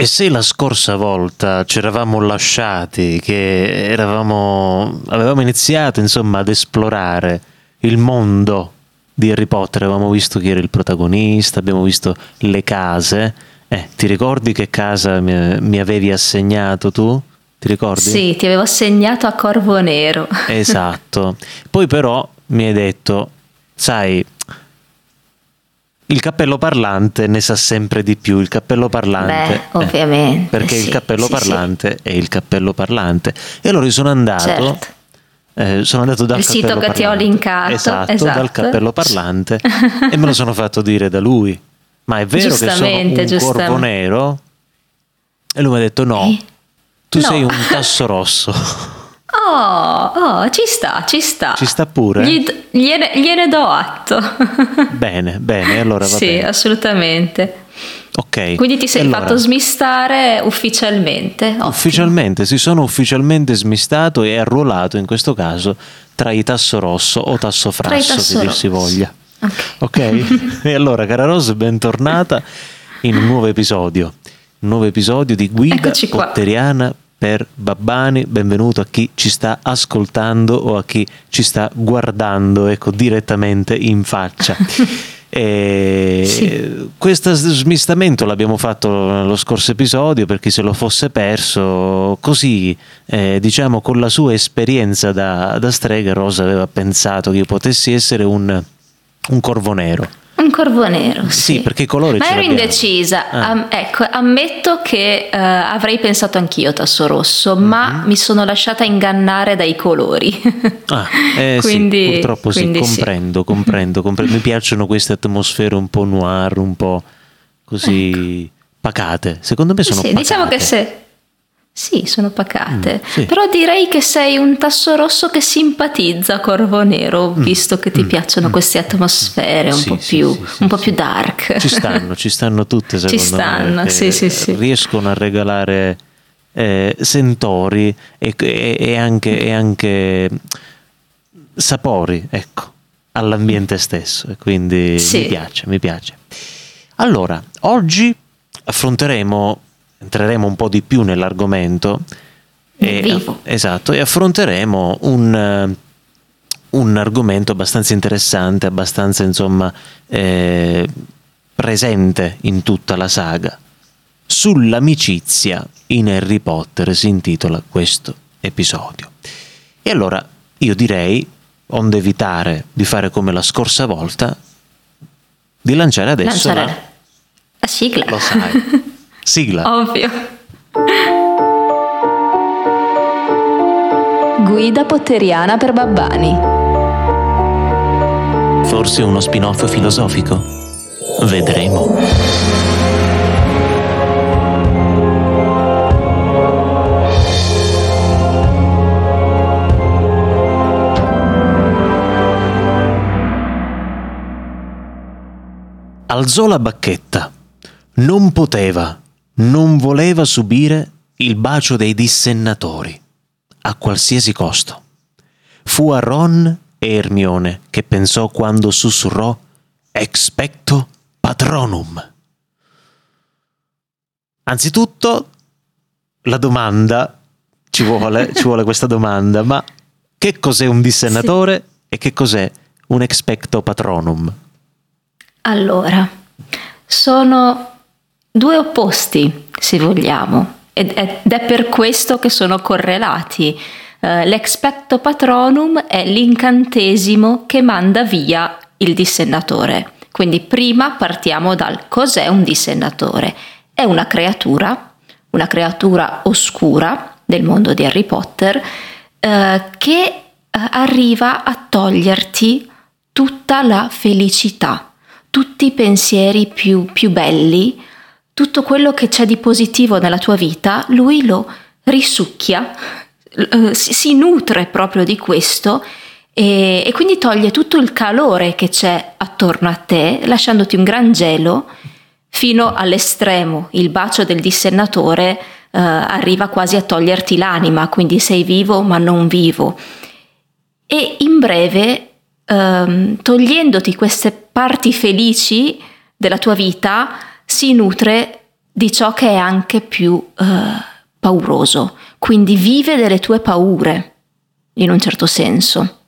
E se la scorsa volta ci eravamo lasciati, che eravamo, avevamo iniziato insomma ad esplorare il mondo di Harry Potter, avevamo visto chi era il protagonista, abbiamo visto le case, eh, ti ricordi che casa mi, mi avevi assegnato tu? Ti ricordi? Sì, ti avevo assegnato a Corvo Nero. Esatto. Poi però mi hai detto, sai, il cappello parlante ne sa sempre di più, il cappello parlante... Beh, ovviamente. Eh, perché sì, il cappello sì, parlante sì. è il cappello parlante. E allora sono andato... Certo. Eh, sono andato dal il sito che parlante. ti ho linkato esatto, esatto. dal cappello parlante e me lo sono fatto dire da lui ma è vero che sono un corvo nero? e lui mi ha detto no Eh, tu no. sei un tasso rosso Oh, oh, ci sta, ci sta. ci sta pure? Gli gliene, gliene do atto. bene bene allora va sì, bene assolutamente. ok Quindi ti sei Allora, fatto smistare ufficialmente. Ottimo. Ufficialmente, si sono ufficialmente smistato e arruolato in questo caso tra i tasso rosso o tasso frasso, tasso che dir si voglia. Ok. Ok? e allora, cara Rose, bentornata in un nuovo episodio. Un nuovo episodio di Guida. Potteriana per Babbani. Benvenuto a chi ci sta ascoltando o a chi ci sta guardando, ecco, direttamente in faccia. E Sì. Questo smistamento l'abbiamo fatto nello scorso episodio per chi se lo fosse perso, così eh, diciamo con la sua esperienza da, da strega Rosa aveva pensato che io potessi essere un, un corvo nero. Un corvo nero, sì. Sì, perché i colori Ma ero indecisa. Ah. Am- ecco, ammetto che eh, avrei pensato anch'io tasso rosso, ma Mhm. mi sono lasciata ingannare dai colori. Ah, eh, Quindi- sì, purtroppo sì, quindi sì. comprendo, comprendo, comprendo. Mi piacciono queste atmosfere un po' noir, un po' così pacate. Secondo me sono Sì, pacate. diciamo che se... Sì, sono pacate. Mm, sì. Però direi che sei un tasso rosso che simpatizza Corvo Nero, visto che ti piacciono queste atmosfere un Mm, Sì, po' più, sì, un po' più dark. Ci stanno, ci stanno tutte secondo stanno, me. sì, sì, sì. Riescono a regalare eh, sentori e, e- e anche, e anche sapori, ecco, all'ambiente stesso. E quindi mi piace, mi piace. Allora, oggi affronteremo, entreremo un po' di più nell'argomento. Nel e- vivo. esatto, e affronteremo un... eh, un argomento abbastanza interessante, abbastanza insomma eh, presente in tutta la saga. Sull'amicizia in Harry Potter si intitola questo episodio. E allora io direi, onde evitare di fare come la scorsa volta, di lanciare adesso Lanciare la, la sigla. lo sai, sigla. Ovvio. Guida potteriana per babbani. Forse uno spin-off filosofico? Vedremo. Alzò la bacchetta. Non poteva, non voleva subire il bacio dei dissennatori, a qualsiasi costo. Fu a Ron e Ermione che pensò quando sussurrò Expecto Patronum. Anzitutto, la domanda, ci vuole, ci vuole questa domanda, ma che cos'è un dissennatore e che cos'è un Expecto Patronum? Allora, sono due opposti, se vogliamo, ed è, per questo che sono correlati. Eh, L'expecto patronum è l'incantesimo che manda via il dissennatore. Quindi prima partiamo dal cos'è un dissennatore. È una creatura, una creatura oscura del mondo di Harry Potter, eh, che eh, arriva a toglierti tutta la felicità, tutti i pensieri più, più belli, tutto quello che c'è di positivo nella tua vita, lui lo risucchia, eh, si, nutre proprio di questo e, e quindi toglie tutto il calore che c'è attorno a te, lasciandoti un gran gelo fino all'estremo. Il bacio del dissennatore eh, arriva quasi a toglierti l'anima, quindi sei vivo ma non vivo. E in breve, ehm, togliendoti queste parti felici della tua vita, si nutre di ciò che è anche più eh, pauroso, quindi vive delle tue paure, in un certo senso.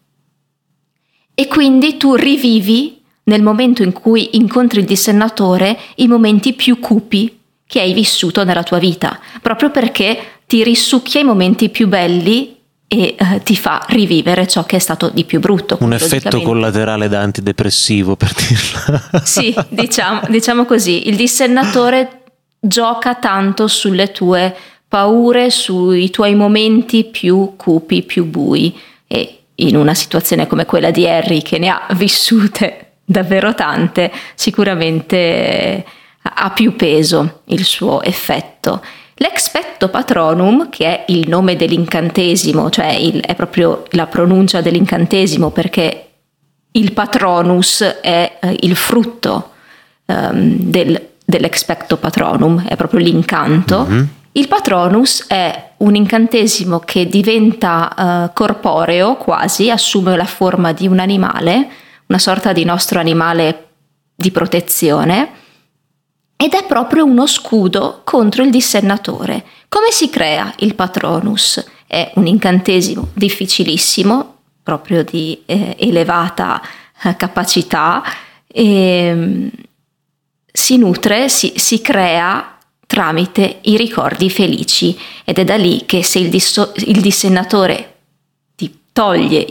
E quindi tu rivivi nel momento in cui incontri il dissennatore i momenti più cupi che hai vissuto nella tua vita, proprio perché ti risucchia i momenti più belli e eh, ti fa rivivere ciò che è stato di più brutto. Un effetto collaterale da antidepressivo, per dirla. Sì, diciamo, diciamo così, il dissennatore gioca tanto sulle tue paure, sui tuoi momenti più cupi, più bui e in una situazione come quella di Harry che ne ha vissute davvero tante, sicuramente ha più peso il suo effetto. L'expetto patronum, che è il nome dell'incantesimo, cioè il, è proprio la pronuncia dell'incantesimo perché il patronus è eh, il frutto um, del, dell'expecto patronum, è proprio l'incanto. Mm-hmm. Il patronus è un incantesimo che diventa uh, corporeo quasi, assume la forma di un animale, una sorta di nostro animale di protezione ed è proprio uno scudo contro il dissennatore. Come si crea il patronus? È un incantesimo difficilissimo, proprio di eh, elevata eh, capacità, e mm, si nutre, si, si crea tramite i ricordi felici ed è da lì che se il, disso, il dissennatore toglie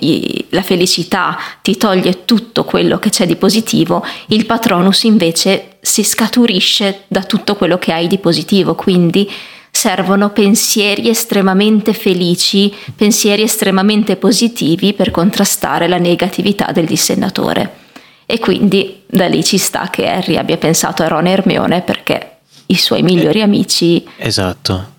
la felicità, ti toglie tutto quello che c'è di positivo, il patronus invece si scaturisce da tutto quello che hai di positivo, quindi servono pensieri estremamente felici, pensieri estremamente positivi per contrastare la negatività del dissennatore. E quindi da lì ci sta che Harry abbia pensato a Ron e Hermione perché i suoi migliori amici esatto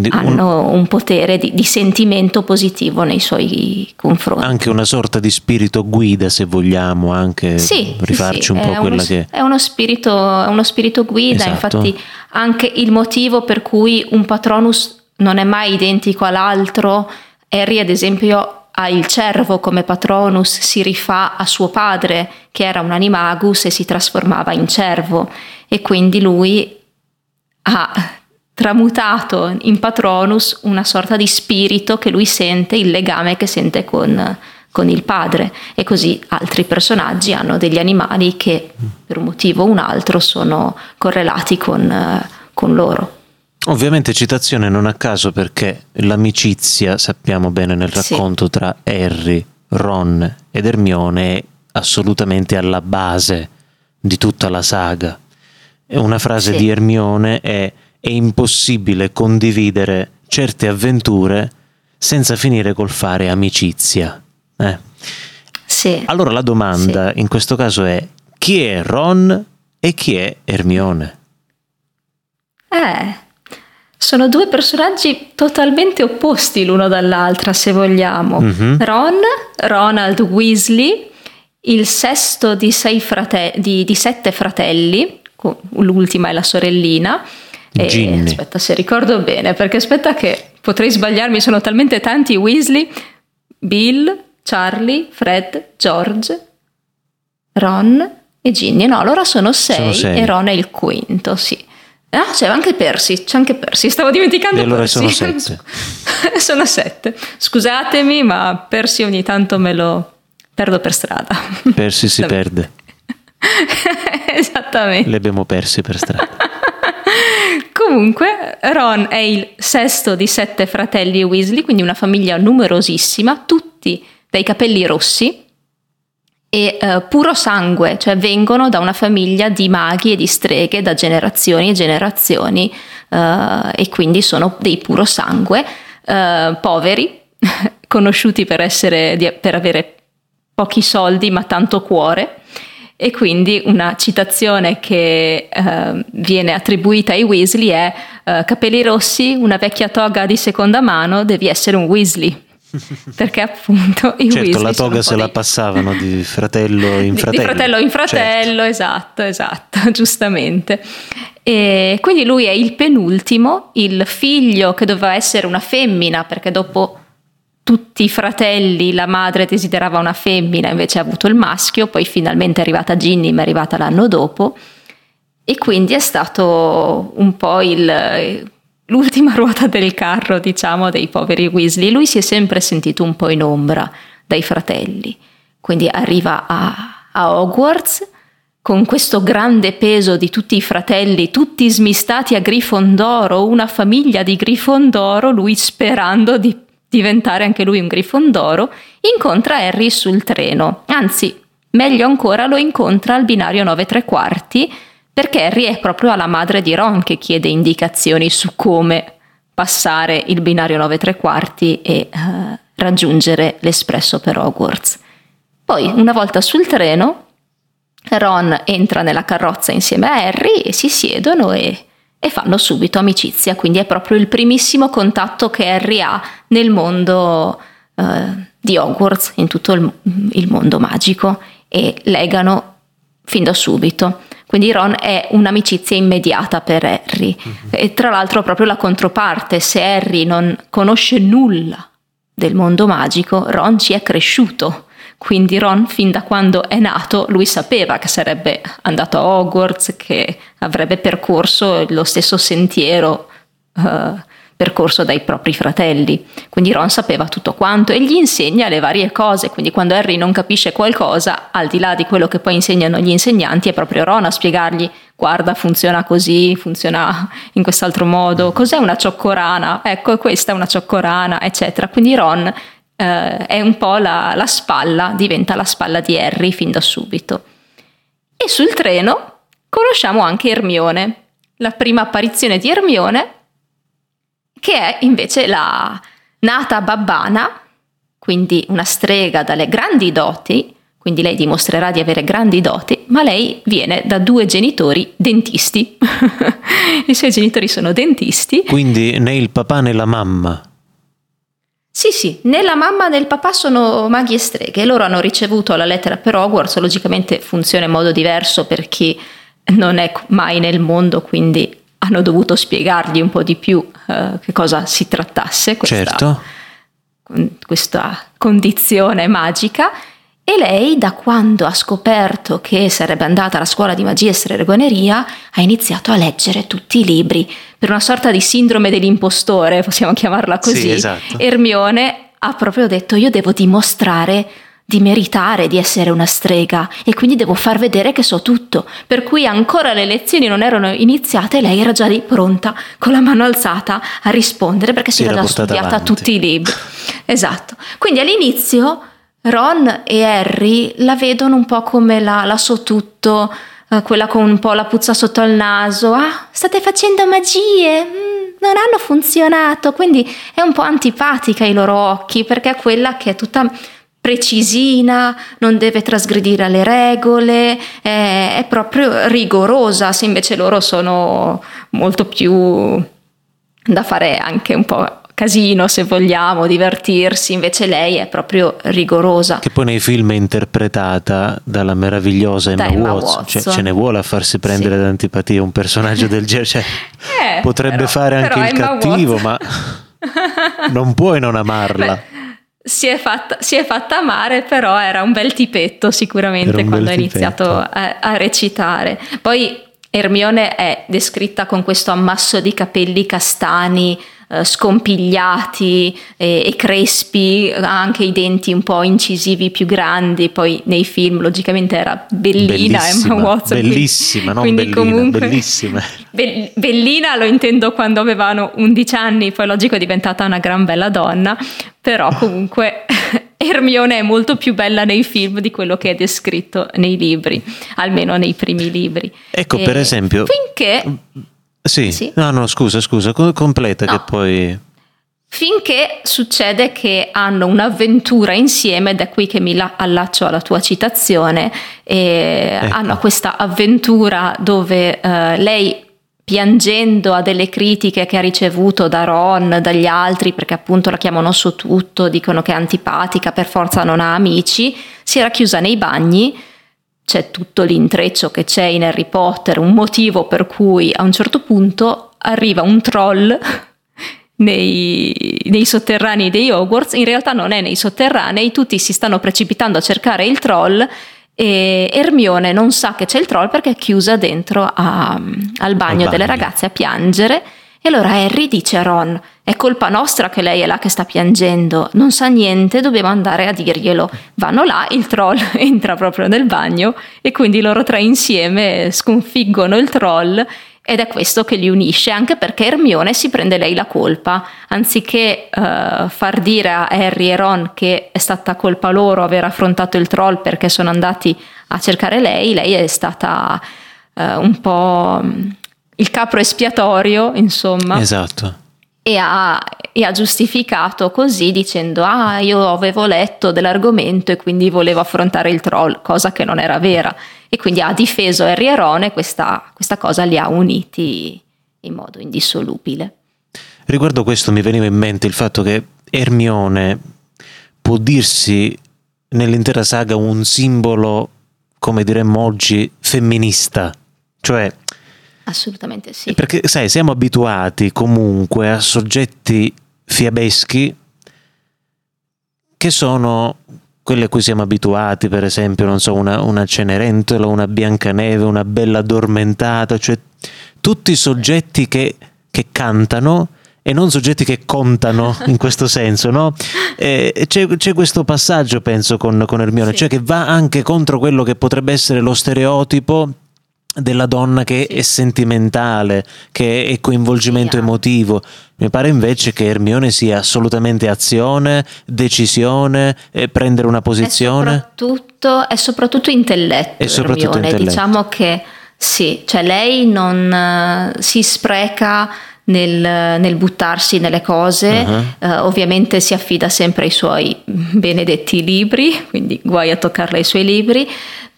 quindi hanno un, un potere di, di, sentimento positivo nei suoi confronti. Anche una sorta di spirito guida, se vogliamo, anche sì, rifarci sì, un po' quella uno, che... È uno spirito, è uno spirito guida, esatto. infatti anche il motivo per cui un patronus non è mai identico all'altro, Harry ad esempio ha il cervo come patronus, si rifà a suo padre che era un animagus e si trasformava in cervo e quindi lui ha tramutato in patronus una sorta di spirito che lui sente, il legame che sente con, con il padre e così altri personaggi hanno degli animali che per un motivo o un altro sono correlati con, con loro. Ovviamente citazione non a caso perché l'amicizia, sappiamo bene nel racconto sì. tra Harry, Ron ed Hermione è assolutamente alla base di tutta la saga. Una frase sì. di Hermione è è impossibile condividere certe avventure senza finire col fare amicizia. Eh. Sì. Allora la domanda sì. in questo caso è chi è Ron e chi è Hermione? Eh, sono due personaggi totalmente opposti l'uno dall'altra, se vogliamo. Mm-hmm. Ron, Ronald Weasley, il sesto di, frate- di, di sette fratelli, l'ultima è la sorellina, e, aspetta, se ricordo bene, perché aspetta che potrei sbagliarmi, sono talmente tanti Weasley, Bill, Charlie, Fred, George, Ron e Ginny. No, allora sono sei, sono sei. e Ron è il quinto, sì. Ah, c'è anche Percy, c'è anche Percy, stavo dimenticando e allora Percy. sono sette. sono sette. Scusatemi, ma Percy ogni tanto me lo perdo per strada. Percy si perde. Esattamente. Li abbiamo persi per strada. Comunque, Ron è il sesto di sette fratelli Weasley, quindi una famiglia numerosissima, tutti dai capelli rossi e uh, puro sangue, cioè vengono da una famiglia di maghi e di streghe da generazioni e generazioni uh, e quindi sono dei puro sangue, uh, poveri, conosciuti per, essere, per avere pochi soldi ma tanto cuore e quindi una citazione che eh, viene attribuita ai Weasley è eh, capelli rossi, una vecchia toga di seconda mano, devi essere un Weasley. Perché appunto i certo, Weasley la toga se dei... la passavano di fratello in fratello. Di, fratello in fratello, certo. esatto, esatto, giustamente. E quindi lui è il penultimo, il figlio che doveva essere una femmina, perché dopo tutti i fratelli, la madre desiderava una femmina, invece ha avuto il maschio, poi finalmente è arrivata Ginny, ma è arrivata l'anno dopo. e quindi è stato un po' il, l'ultima ruota del carro, diciamo, dei poveri Weasley. Lui si è sempre sentito un po' in ombra dai fratelli, quindi arriva a, a Hogwarts con questo grande peso di tutti i fratelli, tutti smistati a Grifondoro, una famiglia di Grifondoro, lui sperando di diventare anche lui un Grifondoro, incontra Harry sul treno. Anzi, meglio ancora, lo incontra al binario 9 3 quarti, perché Harry è proprio alla madre di Ron che chiede indicazioni su come passare il binario 9 3 quarti e uh, raggiungere l'espresso per Hogwarts. Poi, una volta sul treno, Ron entra nella carrozza insieme a Harry e si siedono e, e, fanno subito amicizia, quindi è proprio il primissimo contatto che Harry ha nel mondo uh, di Hogwarts, in tutto il, il, mondo magico e legano fin da subito. Quindi Ron è un'amicizia immediata per Harry mm-hmm. e tra l'altro proprio la controparte, se Harry non conosce nulla del mondo magico, Ron ci è cresciuto quindi Ron, fin da quando è nato, lui sapeva che sarebbe andato a Hogwarts, che avrebbe percorso lo stesso sentiero uh, percorso dai propri fratelli. Quindi Ron sapeva tutto quanto e gli insegna le varie cose. Quindi quando Harry non capisce qualcosa, al di là di quello che poi insegnano gli insegnanti, è proprio Ron a spiegargli: guarda, funziona così, funziona in quest'altro modo. Cos'è una cioccorana? Ecco, questa è una cioccorana, eccetera. Quindi Ron eh, è un po' la, la spalla, diventa la spalla di Harry fin da subito. E sul treno conosciamo anche Ermione, la prima apparizione di Ermione, che è invece la nata babbana, quindi una strega dalle grandi doti, quindi lei dimostrerà di avere grandi doti, ma lei viene da due genitori dentisti. I suoi genitori sono dentisti. Quindi né il papà né la mamma sì, sì, né la mamma né il papà sono maghi e streghe. Loro hanno ricevuto la lettera per Hogwarts, logicamente funziona in modo diverso per chi non è mai nel mondo, quindi hanno dovuto spiegargli un po' di più uh, che cosa si trattasse, questa, certo. questa condizione magica. E lei, da quando ha scoperto che sarebbe andata alla scuola di magia e stregoneria, ha iniziato a leggere tutti i libri. Per una sorta di sindrome dell'impostore, possiamo chiamarla così. Sì, esatto. Ermione ha proprio detto: Io devo dimostrare di meritare di essere una strega e quindi devo far vedere che so tutto. Per cui ancora le lezioni non erano iniziate, lei era già lì pronta, con la mano alzata, a rispondere perché si, si era già studiata avanti. tutti i libri. Esatto. Quindi all'inizio Ron e Harry la vedono un po' come la, la so tutto, eh, quella con un po' la puzza sotto il naso. Ah, state facendo magie? Mm, non hanno funzionato. Quindi è un po' antipatica ai loro occhi perché è quella che è tutta precisina, non deve trasgredire le regole, è, è proprio rigorosa, se invece loro sono molto più da fare anche un po' casino se vogliamo, divertirsi, invece lei è proprio rigorosa. Che poi nei film è interpretata dalla meravigliosa Emma, Emma Watson. Cioè, ce ne vuole a farsi prendere sì. d'antipatia un personaggio del genere, cioè, eh, potrebbe però, fare anche il Emma cattivo, Watson. ma non puoi non amarla. Beh, si è, fatta, si è, fatta, amare, però era un bel tipetto sicuramente quando ha iniziato a, a recitare. Poi Ermione è descritta con questo ammasso di capelli castani, eh, scompigliati e, e, crespi, anche i denti un po' incisivi più grandi, poi nei film logicamente era bellina bellissima, Emma Watson. Bellissima, non quindi bellina, comunque, bellissima. Be- bellina lo intendo quando avevano 11 anni, poi logico è diventata una gran bella donna, però comunque Hermione è molto più bella nei film di quello che è descritto nei libri, almeno nei primi libri. Ecco, e per esempio... Finché sì. sì. No, no, scusa, scusa, completa no. che poi... Finché succede che hanno un'avventura insieme, da qui che mi allaccio alla tua citazione, ecco. hanno questa avventura dove uh, lei piangendo a delle critiche che ha ricevuto da Ron, dagli altri, perché appunto la chiamano su tutto, dicono che è antipatica, per forza non ha amici, si era chiusa nei bagni c'è tutto l'intreccio che c'è in Harry Potter, un motivo per cui a un certo punto arriva un troll nei, nei, sotterranei dei Hogwarts, in realtà non è nei sotterranei, tutti si stanno precipitando a cercare il troll e Ermione non sa che c'è il troll perché è chiusa dentro a, al bagno, bagno. delle ragazze a piangere e allora Harry dice a Ron, è colpa nostra che lei è là che sta piangendo, non sa niente, dobbiamo andare a dirglielo. Vanno là, il troll entra proprio nel bagno e quindi loro tre insieme sconfiggono il troll ed è questo che li unisce, anche perché Hermione si prende lei la colpa, anziché uh, far dire a Harry e Ron che è stata colpa loro aver affrontato il troll perché sono andati a cercare lei, lei è stata uh, un po' il capro espiatorio, insomma. Esatto. E ha, e ha, giustificato così dicendo ah io avevo letto dell'argomento e quindi volevo affrontare il troll, cosa che non era vera. E quindi ha difeso Harry e Ron e questa, questa cosa li ha uniti in modo indissolubile. Riguardo questo mi veniva in mente il fatto che Hermione può dirsi nell'intera saga un simbolo, come diremmo oggi, femminista. Cioè, Assolutamente sì. Perché, sai, siamo abituati comunque a soggetti fiabeschi che sono quelle a cui siamo abituati, per esempio, non so, una, una Cenerentola, una Biancaneve, una Bella Addormentata, cioè tutti soggetti che, che cantano e non soggetti che contano in questo senso, no? c'è, c'è, questo passaggio, penso, con, con Ermione, sì. cioè che va anche contro quello che potrebbe essere lo stereotipo della donna che sì. è sentimentale, che è coinvolgimento sì, emotivo. Mi pare invece che Hermione sia assolutamente azione, decisione, eh, prendere una posizione. È soprattutto, è soprattutto intelletto. È soprattutto Hermione. intelletto. Diciamo che sì, cioè lei non uh, si spreca nel, nel, buttarsi nelle cose, uh-huh. uh, ovviamente si affida sempre ai suoi benedetti libri, quindi guai a toccarle i suoi libri,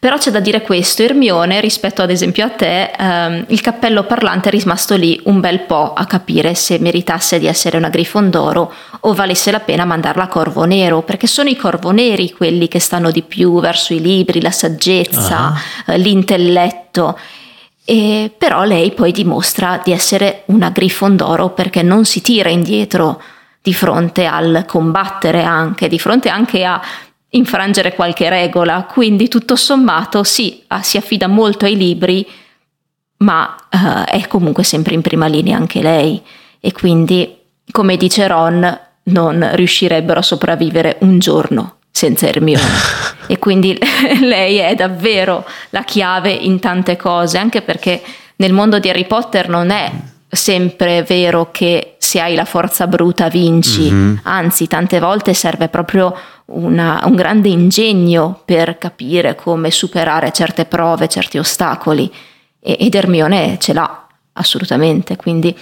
però c'è da dire questo, Ermione rispetto ad esempio a te, ehm, il cappello parlante è rimasto lì un bel po' a capire se meritasse di essere una Grifondoro o valesse la pena mandarla a Corvo Nero, perché sono i Corvo Neri quelli che stanno di più verso i libri, la saggezza, uh-huh. eh, l'intelletto. E però lei poi dimostra di essere una Grifondoro perché non si tira indietro di fronte al combattere anche, di fronte anche a infrangere qualche regola, quindi tutto sommato sì, ah, si affida molto ai libri, ma uh, è comunque sempre in prima linea anche lei. E quindi, come dice Ron, non riuscirebbero a sopravvivere un giorno senza Hermione. e quindi lei è davvero la chiave in tante cose, anche perché nel mondo di Harry Potter non è sempre vero che se hai la forza bruta vinci, mm-hmm. anzi tante volte serve proprio una, un grande ingegno per capire come superare certe prove, certi ostacoli e, ed Hermione ce l'ha assolutamente, quindi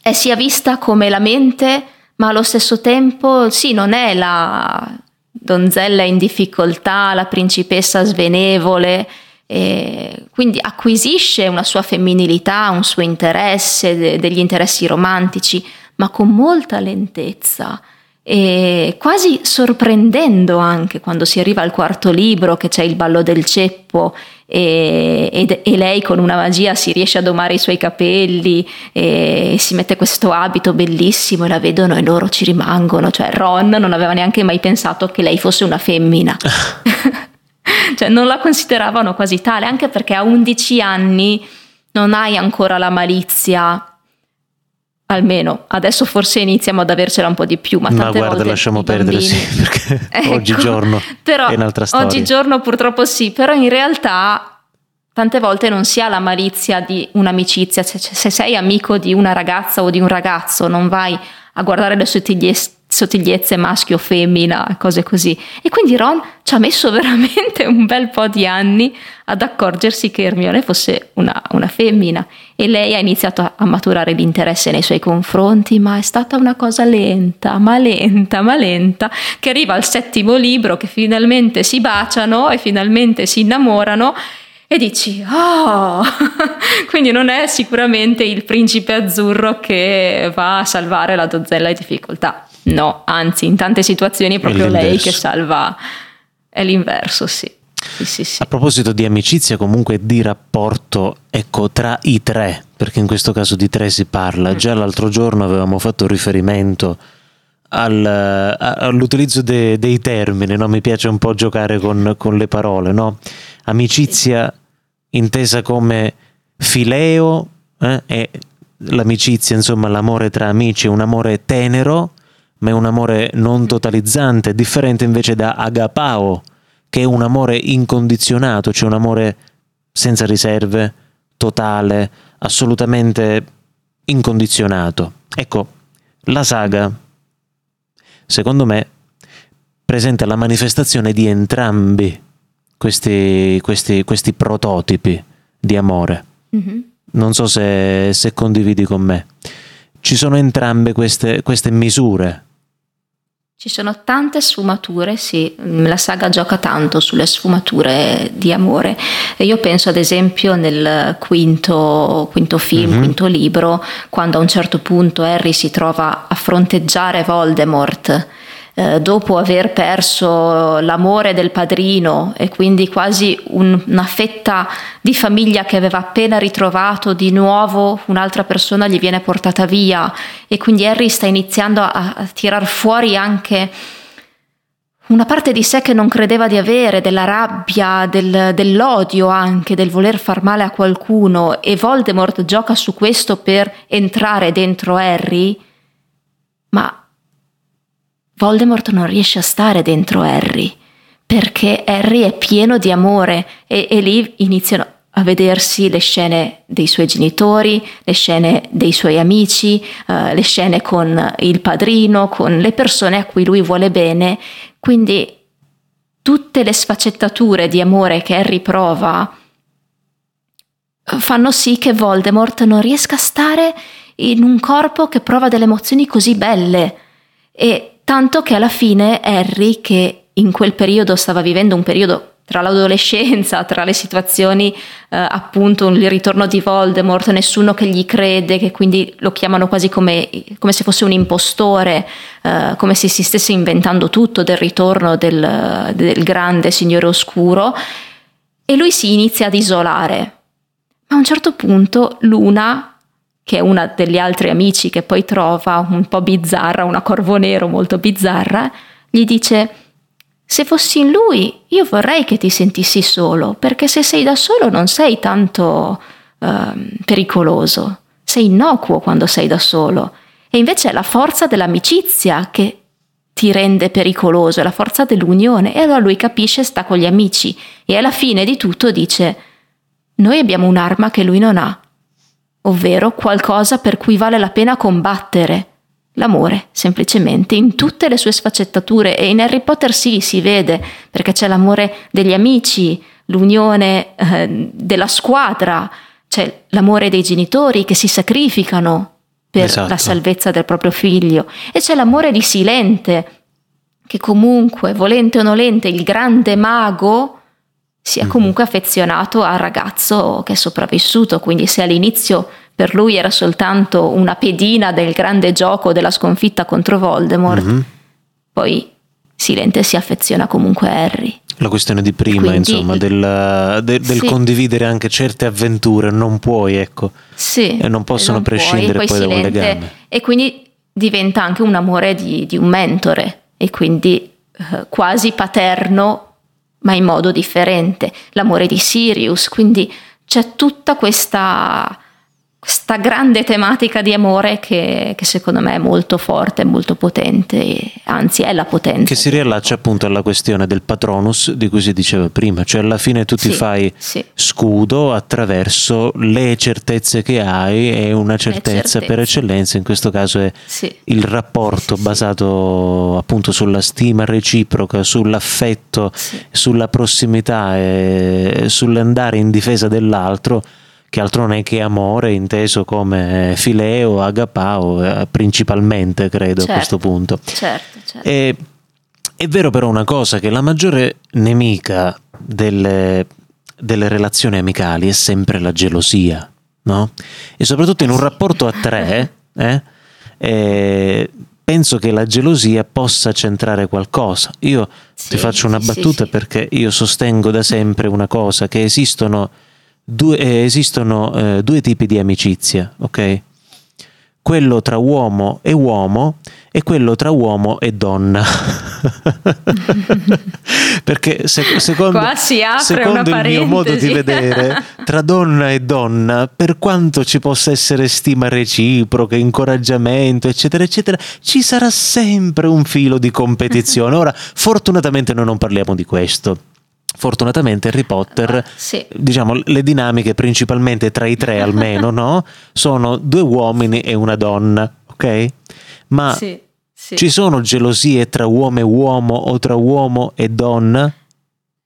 è sia vista come la mente ma allo stesso tempo sì, non è la donzella in difficoltà, la principessa svenevole, e quindi acquisisce una sua femminilità, un suo interesse, de- degli interessi romantici, ma con molta lentezza e quasi sorprendendo anche quando si arriva al quarto libro che c'è il ballo del ceppo e, e, e, lei con una magia si riesce a domare i suoi capelli e si mette questo abito bellissimo e la vedono e loro ci rimangono, cioè Ron non aveva neanche mai pensato che lei fosse una femmina. cioè non la consideravano quasi tale, anche perché a 11 anni non hai ancora la malizia almeno adesso forse iniziamo ad avercela un po' di più, ma tante ma guarda, volte lasciamo perdere, bambini... sì, perché ecco, oggigiorno però, è un'altra storia. Oggigiorno purtroppo sì, però in realtà tante volte non si ha la malizia di un'amicizia, se, se sei amico di una ragazza o di un ragazzo non vai a guardare le sottigliezze sottigliezze maschio femmina, cose così. E quindi Ron ci ha messo veramente un bel po' di anni ad accorgersi che Hermione fosse una, una femmina e lei ha iniziato a, a, maturare l'interesse nei suoi confronti, ma è stata una cosa lenta, ma lenta, ma lenta, che arriva al settimo libro che finalmente si baciano e finalmente si innamorano e dici, oh, quindi non è sicuramente il principe azzurro che va a salvare la donzella in difficoltà. No, anzi, in tante situazioni è proprio è lei che salva. È l'inverso, sì. Sì, sì, sì. A proposito di amicizia, comunque di rapporto, ecco, tra i tre, perché in questo caso di tre si parla. Mm. Già l'altro giorno avevamo fatto riferimento al, all'utilizzo de, dei termini, no? mi piace un po' giocare con, con le parole, no? amicizia intesa come fileo eh? l'amicizia, insomma l'amore tra amici un amore tenero, ma è un amore non totalizzante, differente invece da agapao, che è un amore incondizionato, cioè un amore senza riserve, totale, assolutamente incondizionato. Ecco, la saga, secondo me, presenta la manifestazione di entrambi questi, questi, questi prototipi di amore. Mm-hmm. Non so se, se, condividi con me. Ci sono entrambe queste, queste misure ci sono tante sfumature, sì, la saga gioca tanto sulle sfumature di amore. E io penso ad esempio nel quinto, quinto film, mm-hmm. quinto libro, quando a un certo punto Harry si trova a fronteggiare Voldemort eh, dopo aver perso l'amore del padrino e quindi quasi un, una fetta di famiglia che aveva appena ritrovato, di nuovo un'altra persona gli viene portata via. E quindi Harry sta iniziando a, a tirar fuori anche una parte di sé che non credeva di avere, della rabbia, del, dell'odio anche, del voler far male a qualcuno. E Voldemort gioca su questo per entrare dentro Harry, ma Voldemort non riesce a stare dentro Harry, perché Harry è pieno di amore e, e lì iniziano a vedersi le scene dei suoi genitori, le scene dei suoi amici, uh, le scene con il padrino, con le persone a cui lui vuole bene. Quindi tutte le sfaccettature di amore che Harry prova fanno sì che Voldemort non riesca a stare in un corpo che prova delle emozioni così belle. E tanto che alla fine Harry, che in quel periodo stava vivendo un periodo tra l'adolescenza, tra le situazioni eh, appunto il ritorno di Voldemort, nessuno che gli crede, che quindi lo chiamano quasi come, come se fosse un impostore, eh, come se si stesse inventando tutto del ritorno del, del grande signore oscuro, e lui si inizia ad isolare. Ma a un certo punto Luna che è una degli altri amici che poi trova un po' bizzarra, una corvo nero molto bizzarra, gli dice se fossi in lui io vorrei che ti sentissi solo, perché se sei da solo non sei tanto uh, pericoloso, sei innocuo quando sei da solo. E invece è la forza dell'amicizia che ti rende pericoloso, è la forza dell'unione. E allora lui capisce, sta con gli amici e alla fine di tutto dice, noi abbiamo un'arma che lui non ha ovvero qualcosa per cui vale la pena combattere. L'amore, semplicemente, in tutte le sue sfaccettature e in Harry Potter sì, si vede, perché c'è l'amore degli amici, l'unione eh, della squadra, c'è l'amore dei genitori che si sacrificano per esatto. la salvezza del proprio figlio e c'è l'amore di Silente, che comunque, volente o nolente, il grande mago sia mhm. comunque affezionato al ragazzo che è sopravvissuto, quindi se all'inizio per lui era soltanto una pedina del grande gioco della sconfitta contro Voldemort, mm-hmm. poi Silente si affeziona comunque a Harry. La questione di prima, quindi, insomma, del, de, del sì. condividere anche certe avventure, non puoi, ecco, sì, e non possono non prescindere poi, poi da un legame. E quindi diventa anche un amore di, di un mentore e quindi eh, quasi paterno ma in modo differente, l'amore di Sirius, quindi c'è tutta questa questa grande tematica di amore che, che, secondo me è molto forte, molto potente, anzi è la potenza. Che si riallaccia appunto alla questione del patronus di cui si diceva prima, cioè alla fine tu ti sì, fai sì. scudo attraverso le certezze che hai e una certezza per eccellenza, in questo caso è sì. il rapporto basato appunto sulla stima reciproca, sull'affetto, sulla prossimità e sull'andare in difesa dell'altro che altro non è che amore inteso come fileo, agapao, eh, principalmente credo certo, a questo punto. Certo, certo. E, è vero però una cosa, che la maggiore nemica delle, delle relazioni amicali è sempre la gelosia, no? E soprattutto in un rapporto a tre, eh, eh, penso che la gelosia possa centrare qualcosa. Io sì, ti faccio una battuta sì, sì. perché io sostengo da sempre una cosa, che esistono due, eh, esistono eh, due tipi di amicizia, ok? quello tra uomo e uomo e quello tra uomo e donna. Perché se, secondo, secondo il mio modo di vedere, tra donna e donna, per quanto ci possa essere stima reciproca, incoraggiamento, eccetera, eccetera, ci sarà sempre un filo di competizione. Ora, fortunatamente noi non parliamo di questo fortunatamente Harry Potter, uh, sì. diciamo, le dinamiche principalmente tra i tre almeno, no? Sono due uomini e una donna, ok? Ma sì, sì. ci sono gelosie tra uomo e uomo o tra uomo e donna?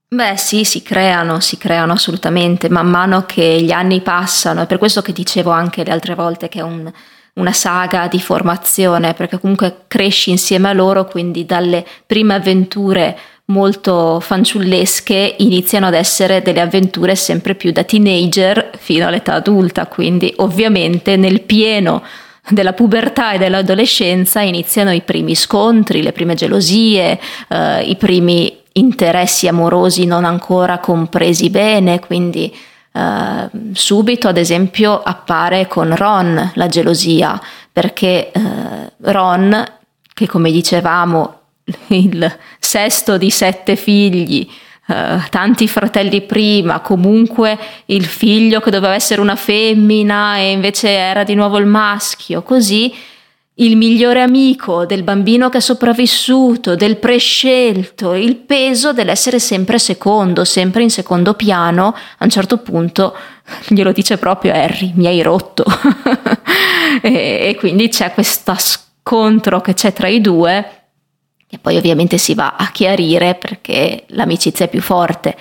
Beh sì, si creano, si creano assolutamente, man mano che gli anni passano, è per questo che dicevo anche le altre volte che è un, una saga di formazione, perché comunque cresci insieme a loro, quindi dalle prime avventure molto fanciullesche iniziano ad essere delle avventure sempre più da teenager fino all'età adulta, quindi ovviamente nel pieno della pubertà e dell'adolescenza iniziano i primi scontri, le prime gelosie, eh, i primi interessi amorosi non ancora compresi bene, quindi eh, subito ad esempio appare con Ron la gelosia, perché eh, Ron, che come dicevamo il sesto di sette figli, Uh, tanti fratelli prima, comunque il figlio che doveva essere una femmina e invece era di nuovo il maschio, così il migliore amico del bambino che è sopravvissuto, del prescelto, il peso dell'essere sempre secondo, sempre in secondo piano, a un certo punto glielo dice proprio Harry, mi hai rotto. e, e quindi c'è questo scontro che c'è tra i due e poi ovviamente si va a chiarire perché l'amicizia è più forte,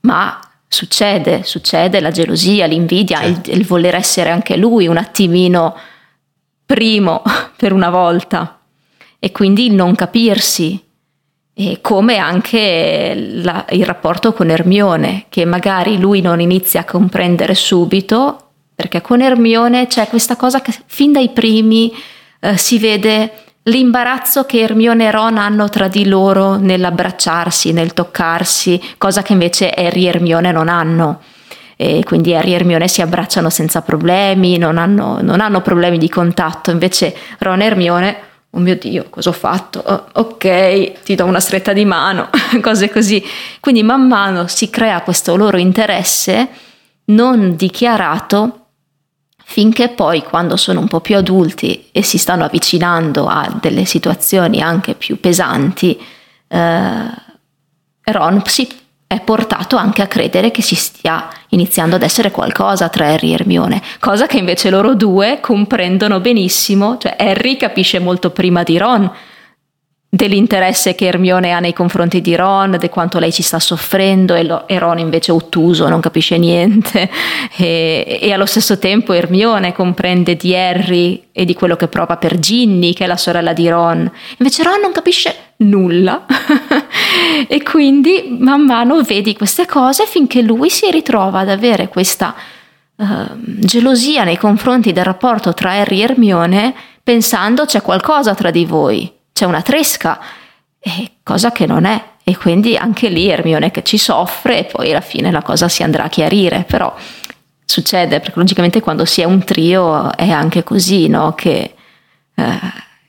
ma succede, succede la gelosia, l'invidia, il, il voler essere anche lui un attimino primo per una volta. E quindi il non capirsi. E come anche la, il rapporto con Ermione, che magari lui non inizia a comprendere subito, perché con Ermione c'è questa cosa che fin dai primi eh, si vede l'imbarazzo che Hermione e Ron hanno tra di loro nell'abbracciarsi, nel toccarsi, cosa che invece Harry e Hermione non hanno. E quindi Harry e Hermione si abbracciano senza problemi, non hanno, non hanno problemi di contatto, invece Ron e Hermione oh mio Dio, cosa ho fatto? Oh, ok, ti do una stretta di mano, cose così. Quindi man mano si crea questo loro interesse non dichiarato finché poi quando sono un po' più adulti e si stanno avvicinando a delle situazioni anche più pesanti, eh, Ron si è portato anche a credere che si stia iniziando ad essere qualcosa tra Harry e Hermione, cosa che invece loro due comprendono benissimo, cioè Harry capisce molto prima di Ron dell'interesse che Hermione ha nei confronti di Ron, di quanto lei ci sta soffrendo e, lo, e Ron invece è ottuso, non capisce niente. E, e, allo stesso tempo Hermione comprende di Harry e di quello che prova per Ginny che è la sorella di Ron, invece Ron non capisce nulla. E quindi man mano vedi queste cose finché lui si ritrova ad avere questa uh, gelosia nei confronti del rapporto tra Harry e Hermione pensando c'è qualcosa tra di voi c'è una tresca, cosa che non è. E quindi anche lì Ermione che ci soffre e poi alla fine la cosa si andrà a chiarire, però succede perché logicamente quando si è un trio è anche così, no? Che, eh,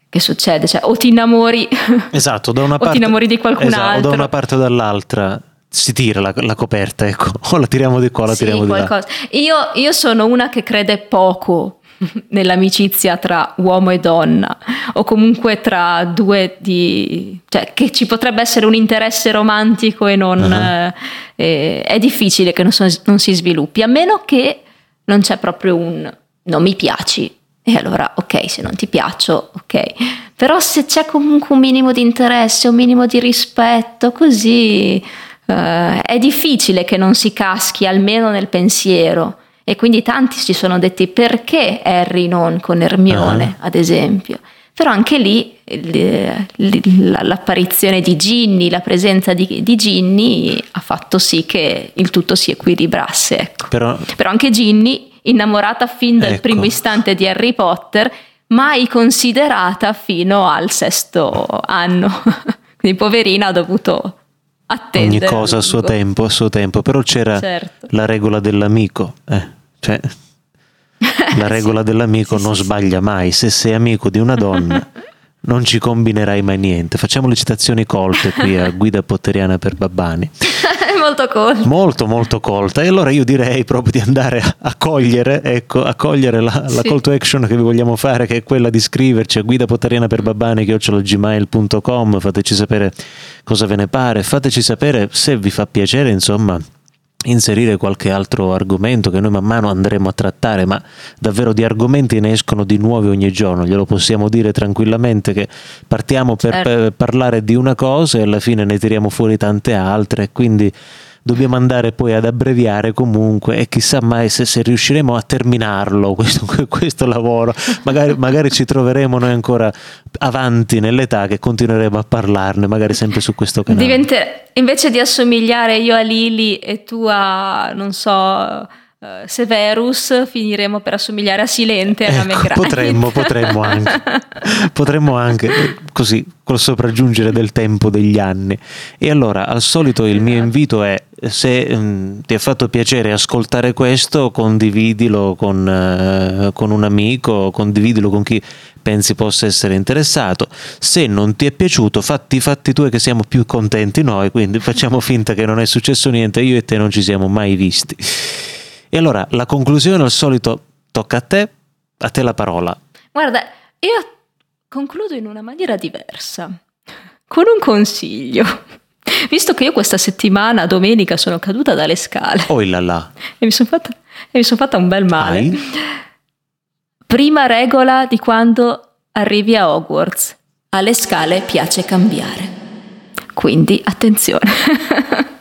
che succede, cioè o ti innamori, esatto, da una o parte, ti innamori di qualcun esatto, altro. O da una parte o dall'altra si tira la, la, coperta, ecco, o la tiriamo di qua, o la sì, tiriamo di là. Io, io sono una che crede poco nell'amicizia tra uomo e donna o comunque tra due di cioè che ci potrebbe essere un interesse romantico e non uh-huh. eh, è difficile che non, so, non, si sviluppi a meno che non c'è proprio un non mi piaci e allora ok se non ti piaccio ok però se c'è comunque un minimo di interesse un minimo di rispetto così eh, è difficile che non si caschi almeno nel pensiero e quindi tanti si sono detti perché Harry non con Hermione, uh-huh. ad esempio. Però anche lì l'apparizione di Ginny, la presenza di, di, Ginny ha fatto sì che il tutto si equilibrasse. Ecco. Però, Però, anche Ginny, innamorata fin dal ecco. primo istante di Harry Potter, mai considerata fino al sesto anno. Quindi poverina ha dovuto attendere. Ogni cosa a suo tempo, a suo tempo. Però c'era certo. la regola dell'amico. Eh. Cioè... La regola dell'amico Sì, non sì, sì. sbaglia mai. Se sei amico di una donna, non ci combinerai mai niente. Facciamo le citazioni colte qui a Guida Potteriana per Babbani. Molto colto. Molto, molto colta. E allora io direi proprio di andare a, cogliere, ecco, a cogliere la, la Sì. call to action che vi vogliamo fare, che è quella di scriverci a Guida Potteriana per Babbani, gmail.com. Fateci sapere cosa ve ne pare. Fateci sapere se vi fa piacere, insomma inserire qualche altro argomento che noi man mano andremo a trattare, ma davvero di argomenti ne escono di nuovi ogni giorno, glielo possiamo dire tranquillamente che partiamo per, Certo. per parlare di una cosa e alla fine ne tiriamo fuori tante altre, quindi dobbiamo andare poi ad abbreviare comunque e chissà mai se, se riusciremo a terminarlo questo, questo lavoro, magari, magari ci troveremo noi ancora avanti nell'età che continueremo a parlarne, magari sempre su questo canale. Divente- invece di assomigliare io a Lili e tu a, non so, eh, Severus, finiremo per assomigliare a Silente e a Ecco, Meg Ryan. potremmo, potremmo anche, potremmo anche eh, così col sopraggiungere del tempo degli anni. E allora, al solito, il mio invito è: se mm, ti ha fatto piacere ascoltare questo, condividilo con, eh, con un amico, condividilo con chi pensi possa essere interessato. Se non ti è piaciuto, fatti i fatti tuoi che siamo più contenti noi, quindi facciamo finta che non è successo niente, io e te non ci siamo mai visti. E allora, la conclusione al solito tocca a te, a te la parola. Guarda, io concludo in una maniera diversa, con un consiglio. Visto che io questa settimana, domenica, sono caduta dalle scale Oh là là. e mi sono fatta, son fatta un bel male. Ai? Prima regola di quando arrivi a Hogwarts. Alle scale piace cambiare. Quindi attenzione.